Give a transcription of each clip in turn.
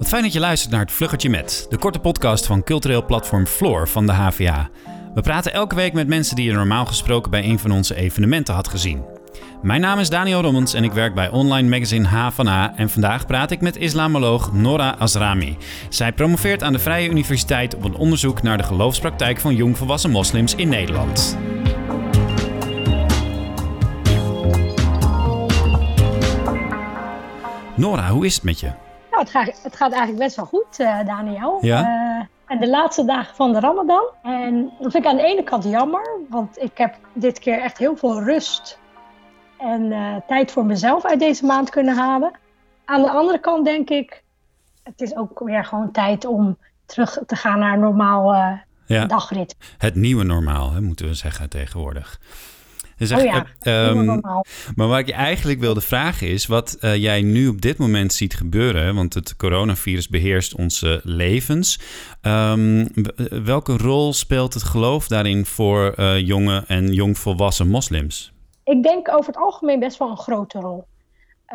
Wat fijn dat je luistert naar het Vluggertje Met, de korte podcast van cultureel platform Floor van de HVA. We praten elke week met mensen die je normaal gesproken bij een van onze evenementen had gezien. Mijn naam is Daniel Rommens en ik werk bij online magazine H van A en vandaag praat ik met islamoloog Nora Azrami. Zij promoveert aan de Vrije Universiteit op een onderzoek naar de geloofspraktijk van jongvolwassen moslims in Nederland. Nora, hoe is het met je? Het, gaat, het gaat eigenlijk best wel goed, uh, Daniel. Ja? Uh, en de laatste dagen van de Ramadan. En dat vind ik aan de ene kant jammer, want ik heb dit keer echt heel veel rust en uh, tijd voor mezelf uit deze maand kunnen halen. Aan de andere kant denk ik, het is ook weer gewoon tijd om terug te gaan naar een normaal ja. dagrit. Het nieuwe normaal, hè, moeten we zeggen tegenwoordig. Dus oh ja, um, maar wat ik je eigenlijk wilde vragen is, wat uh, jij nu op dit moment ziet gebeuren, want het coronavirus beheerst onze levens. Um, welke rol speelt het geloof daarin voor uh, jonge en jongvolwassen moslims? Ik denk over het algemeen best wel een grote rol.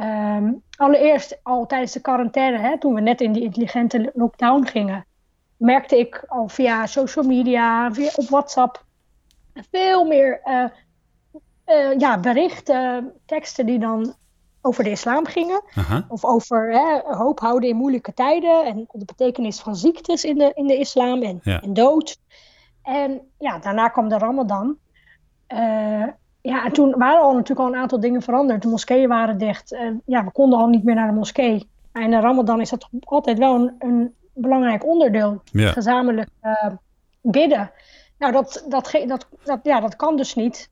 Um, allereerst al tijdens de quarantaine, hè, toen we net in die intelligente lockdown gingen, merkte ik al via social media, via op WhatsApp, veel meer uh, uh, ja, berichten, teksten die dan over de islam gingen. Aha. Of over hè, hoop houden in moeilijke tijden. En de betekenis van ziektes in de, in de islam en, Ja. en dood. En ja, daarna kwam de Ramadan. Eh, ja, en toen waren al natuurlijk al een aantal dingen veranderd. De moskeeën waren dicht. En ja, we konden al niet meer naar de moskee. In de Ramadan is dat altijd wel een, een belangrijk onderdeel. Ja. Gezamenlijk eh, bidden. Nou, dat, dat, dat, ja, dat kan dus niet.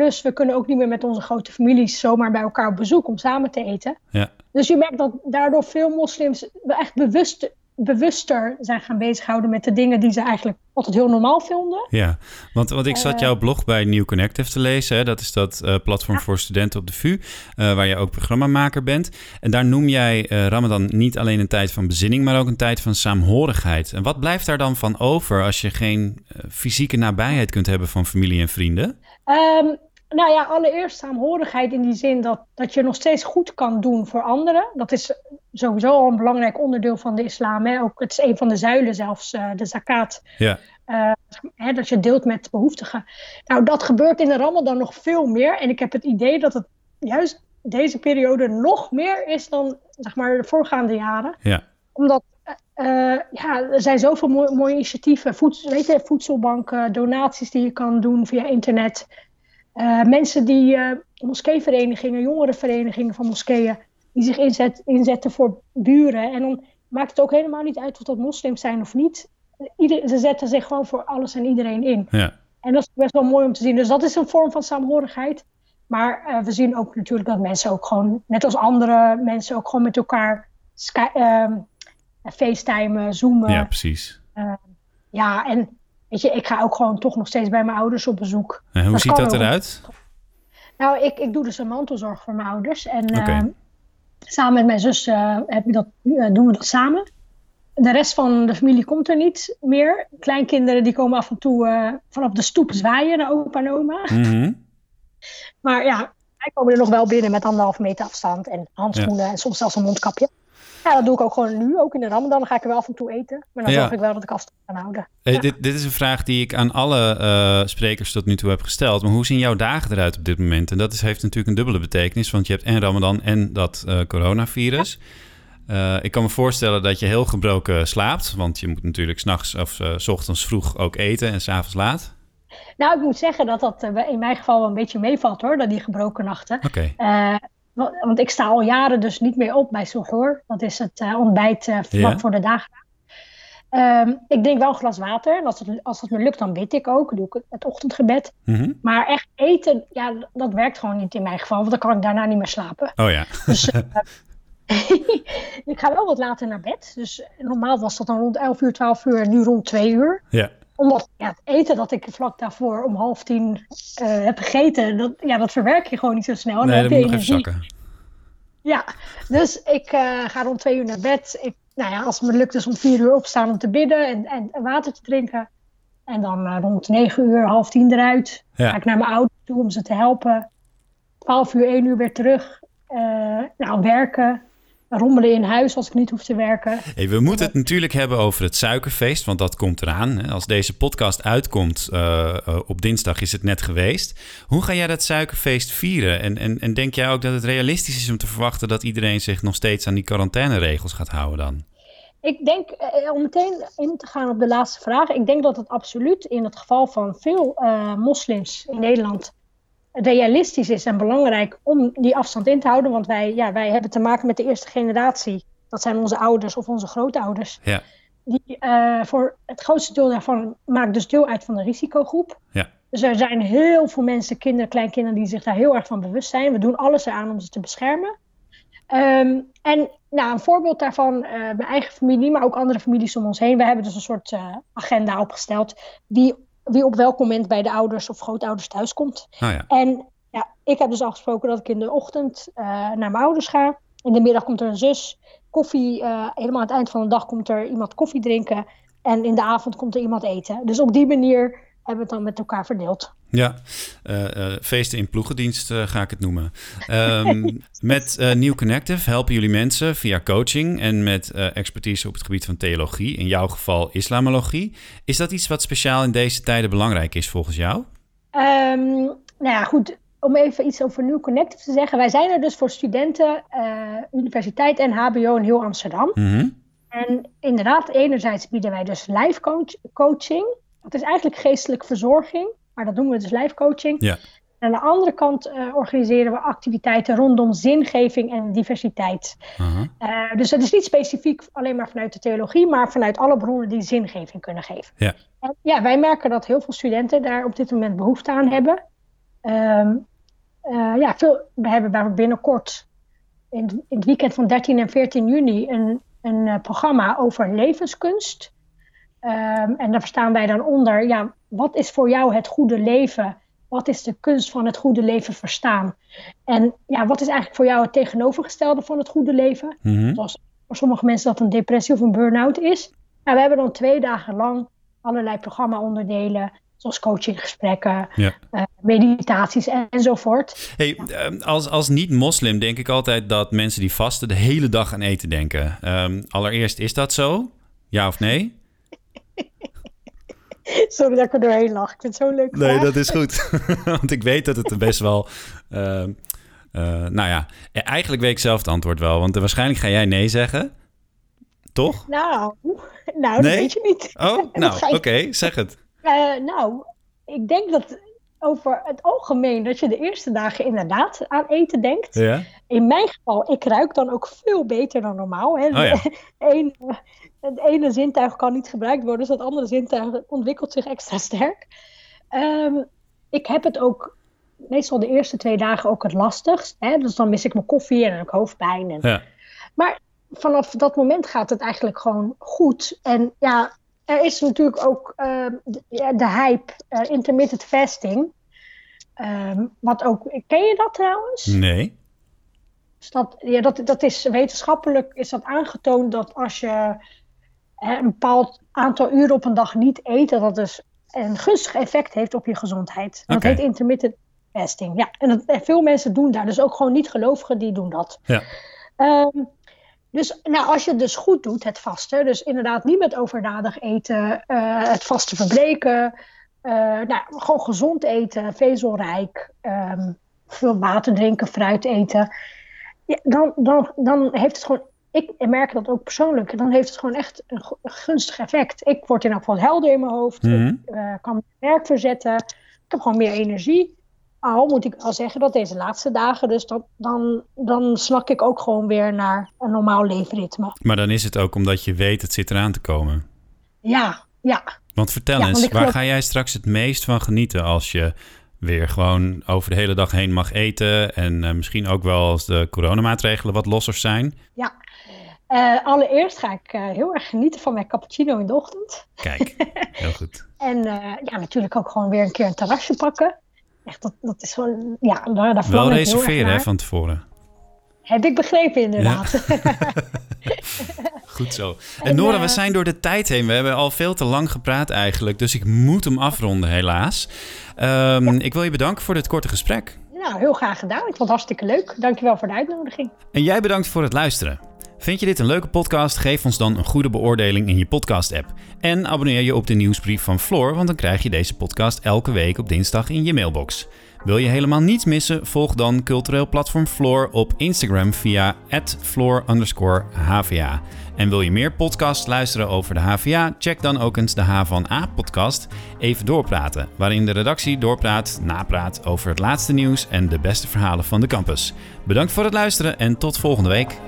Plus, we kunnen ook niet meer met onze grote families zomaar bij elkaar op bezoek om samen te eten. Ja. Dus je merkt dat daardoor veel moslims wel echt bewust, bewuster zijn gaan bezighouden met de dingen die ze eigenlijk altijd heel normaal vonden. Ja, want, want ik zat Eh. jouw blog bij New Connective te lezen. Hè? Dat is dat eh, platform voor studenten op de VU, eh, waar je ook programmamaker bent. En daar noem jij Ramadan niet alleen een tijd van bezinning, maar ook een tijd van saamhorigheid. En wat blijft daar dan van over als je geen fysieke nabijheid kunt hebben van familie en vrienden? Ehm, nou ja, allereerst saamhorigheid in die zin dat, dat je nog steeds goed kan doen voor anderen. Dat is sowieso al een belangrijk onderdeel van de islam. Hè? Ook, het is een van de zuilen zelfs, eh, de zakat. Ja, Eh, hè, dat je deelt met behoeftigen. Nou, dat gebeurt in de Ramadan nog veel meer. En ik heb het idee dat het juist deze periode nog meer is dan zeg maar, de voorgaande jaren. ja, Omdat eh, ja, er zijn zoveel mooie, mooie initiatieven. Voed, weet je, voedselbanken, donaties die je kan doen via internet. Eh, mensen die, eh moskeeverenigingen, jongerenverenigingen van moskeeën, die zich inzet, inzetten voor buren. En dan maakt het ook helemaal niet uit of dat moslims zijn of niet. Ieder, ze zetten zich gewoon voor alles en iedereen in. ja, En dat is best wel mooi om te zien. Dus dat is een vorm van saamhorigheid. Maar eh, we zien ook natuurlijk dat mensen ook gewoon, net als andere mensen, ook gewoon met elkaar sky, ehm, facetimen, zoomen. ja, precies. Ja, en weet je, ik ga ook gewoon toch nog steeds bij mijn ouders op bezoek. En hoe Dat ziet dat ook. eruit? Nou, ik, ik doe dus een mantelzorg voor mijn ouders. En ehm, samen met mijn zus eh, heb ik dat, eh, doen we dat samen. De rest van de familie komt er niet meer. Kleinkinderen die komen af en toe eh, vanaf de stoep zwaaien naar opa en oma. Mhm. Maar ja, wij komen er nog wel binnen met anderhalve meter afstand en handschoenen en soms zelfs een mondkapje. Ja, dat doe ik ook gewoon nu, ook in de Ramadan. Dan ga ik er wel af en toe eten. Maar dan Ja. zorg ik wel dat ik afstand kan houden. Hey, Ja. dit, dit is een vraag die ik aan alle eh, sprekers tot nu toe heb gesteld. Maar hoe zien jouw dagen eruit op dit moment? En dat is, heeft natuurlijk een dubbele betekenis, want je hebt en Ramadan en dat eh, coronavirus. Eh, ik kan me voorstellen dat je heel gebroken slaapt, want je moet natuurlijk s'nachts of s ochtends vroeg ook eten en s'avonds laat. Nou, ik moet zeggen dat dat in mijn geval wel een beetje meevalt hoor, dat die gebroken nachten. Oké, wa- want ik sta al jaren dus niet meer op bij Sohoor. Dat is het eh, ontbijt eh, vlak Ja. voor de dagen. Ehm, ik drink wel een glas water. En als het, als het me lukt, dan bid ik ook. Dan doe ik het ochtendgebed. Mhm. Maar echt eten, ja, dat werkt gewoon niet in mijn geval. Want dan kan ik daarna niet meer slapen. Oh ja, Dus eh, ik ga wel wat later naar bed. Dus normaal was dat dan rond 11 uur, 12 uur. En nu rond 2 uur. ja, Omdat ja, het eten dat ik vlak daarvoor om half tien eh, heb gegeten, dat, ja, dat verwerk je gewoon niet zo snel. Nee, dan heb moet nog even zakken. Ja, dus ik eh, ga rond twee uur naar bed. Ik, nou ja, als het me lukt dus om vier uur opstaan om te bidden en, en, en water te drinken. En dan eh, rond negen uur, half tien eruit. Ja. Ga ik naar mijn ouders toe om ze te helpen. Twaalf uur, één uur weer terug. Nou, werken. Rommelen in huis als ik niet hoef te werken. Hey, we moeten het natuurlijk hebben over het suikerfeest, want dat komt eraan. Als deze podcast uitkomt uh, op dinsdag is het net geweest. Hoe ga jij dat suikerfeest vieren? En, en, en denk jij ook dat het realistisch is om te verwachten dat iedereen zich nog steeds aan die quarantaineregels gaat houden dan? Ik denk, eh, om meteen in te gaan op de laatste vraag, ik denk dat het absoluut in het geval van veel uh, moslims in Nederland realistisch is en belangrijk om die afstand in te houden. Want wij, ja, wij hebben te maken met de eerste generatie. Dat zijn onze ouders of onze grootouders. Ja. Die uh, voor het grootste deel daarvan maakt dus deel uit van de risicogroep. Ja. Dus er zijn heel veel mensen, kinderen, kleinkinderen, die zich daar heel erg van bewust zijn. We doen alles eraan om ze te beschermen. Um, en nou, een voorbeeld daarvan, uh, mijn eigen familie, maar ook andere families om ons heen. We hebben dus een soort uh, agenda opgesteld. Wie, wie op welk moment bij de ouders of grootouders thuis komt. Oh ja. En ja, ik heb dus afgesproken dat ik in de ochtend uh, naar mijn ouders ga. In de middag komt er een zus. Koffie, helemaal aan het eind van de dag komt er iemand koffie drinken. En in de avond komt er iemand eten. Dus op die manier hebben het dan met elkaar verdeeld. Ja, uh, uh, feesten in ploegendienst uh, ga ik het noemen. Um, met New Connective helpen jullie mensen via coaching en met expertise op het gebied van theologie, in jouw geval islamologie. Is dat iets wat speciaal in deze tijden belangrijk is volgens jou? Um, nou ja, goed. Om even iets over New Connective te zeggen. Wij zijn er dus voor studenten, universiteit en HBO in heel Amsterdam. Mm -hmm. En inderdaad, enerzijds bieden wij dus live coach coaching. Het is eigenlijk geestelijke verzorging, maar dat doen we dus live coaching. Ja. En aan de andere kant uh, organiseren we activiteiten rondom zingeving en diversiteit. Uh, dus het is niet specifiek alleen maar vanuit de theologie, maar vanuit alle bronnen die zingeving kunnen geven. Ja. En ja, wij merken dat heel veel studenten daar op dit moment behoefte aan hebben. Um, uh, ja, veel, we hebben binnenkort in, in het weekend van 13 en 14 juni een, een programma over levenskunst. Um, en daar verstaan wij dan onder, ja, wat is voor jou het goede leven? Wat is de kunst van het goede leven verstaan? En ja, wat is eigenlijk voor jou het tegenovergestelde van het goede leven? Mm -hmm. Zoals voor sommige mensen dat een depressie of een burn-out is. Nou, we hebben dan twee dagen lang allerlei programma-onderdelen, zoals coachinggesprekken, ja. uh, meditaties en, enzovoort. Hey, als, als niet-moslim denk ik altijd dat mensen die vasten de hele dag aan eten denken. Um, allereerst, is dat zo? Ja of nee? Sorry dat ik er doorheen lach. Ik vind het zo leuk. Nee, vraag. dat is goed. Want ik weet dat het best wel. Uh, uh, nou ja, eigenlijk weet ik zelf het antwoord wel. Want waarschijnlijk ga jij nee zeggen. Toch? Nou, nou nee? dat weet je niet. Oh, nou, oké, okay, zeg het. Uh, nou, ik denk dat over het algemeen dat je de eerste dagen inderdaad aan eten denkt. Ja. In mijn geval, ik ruik dan ook veel beter dan normaal. Hè. Oh ja. Eén, het ene zintuig kan niet gebruikt worden, dus het andere zintuig ontwikkelt zich extra sterk. Um, ik heb het ook meestal de eerste twee dagen ook het lastigst. Hè? Dus dan mis ik mijn koffie en heb ik hoofdpijn. En... Ja. Maar vanaf dat moment gaat het eigenlijk gewoon goed. En ja, er is natuurlijk ook uh, de, de, hype uh, intermittent fasting. Um, wat ook, ken je dat trouwens? Nee. Dus dat, ja, dat, dat is wetenschappelijk is dat aangetoond dat als je hè, een bepaald aantal uren op een dag niet eet, dat dat dus een gunstig effect heeft op je gezondheid. Dat okay. heet intermittent fasting. Ja, en, dat, en, veel mensen doen daar. Dus ook gewoon niet-gelovigen die doen dat. Ja. Um, dus nou, als je het dus goed doet, het vasten, dus inderdaad niet met overdadig eten, uh, het vasten verbreken, uh, nou, gewoon gezond eten, vezelrijk, um, veel water drinken, fruit eten. Ja, dan, dan, dan heeft het gewoon, ik merk dat ook persoonlijk, dan heeft het gewoon echt een, een gunstig effect. Ik word in elk geval helder in mijn hoofd, mm -hmm. ik uh, kan mijn werk verzetten, ik heb gewoon meer energie. Al moet ik al zeggen dat deze laatste dagen, dus dat, dan, dan snak ik ook gewoon weer naar een normaal leefritme. Maar dan is het ook omdat je weet het zit eraan te komen. Ja, ja. Want vertel ja, eens, want waar geloof... ga jij straks het meest van genieten als je weer gewoon over de hele dag heen mag eten en uh, misschien ook wel als de coronamaatregelen wat losser zijn? Ja, uh, allereerst ga ik uh, heel erg genieten van mijn cappuccino in de ochtend. Kijk, heel goed. en ja, natuurlijk ook gewoon weer een keer een terrasje pakken. Echt, dat, dat is gewoon, ja, daar, daar Wel reserveren hè, van tevoren. Heb ik begrepen inderdaad. Ja. Goed zo. En, Nora, we zijn door de tijd heen. We hebben al veel te lang gepraat eigenlijk. Dus ik moet hem afronden helaas. Um, ja. Ik wil je bedanken voor dit korte gesprek. Nou, heel graag gedaan. Ik vond het hartstikke leuk. Dankjewel voor de uitnodiging. En jij bedankt voor het luisteren. Vind je dit een leuke podcast? Geef ons dan een goede beoordeling in je podcast-app. En abonneer je op de nieuwsbrief van Floor, want dan krijg je deze podcast elke week op dinsdag in je mailbox. Wil je helemaal niets missen? Volg dan cultureel platform Floor op Instagram via @floor_hva. En wil je meer podcasts luisteren over de HVA? Check dan ook eens de H van A podcast Even Doorpraten, waarin de redactie doorpraat, napraat over het laatste nieuws en de beste verhalen van de campus. Bedankt voor het luisteren en tot volgende week.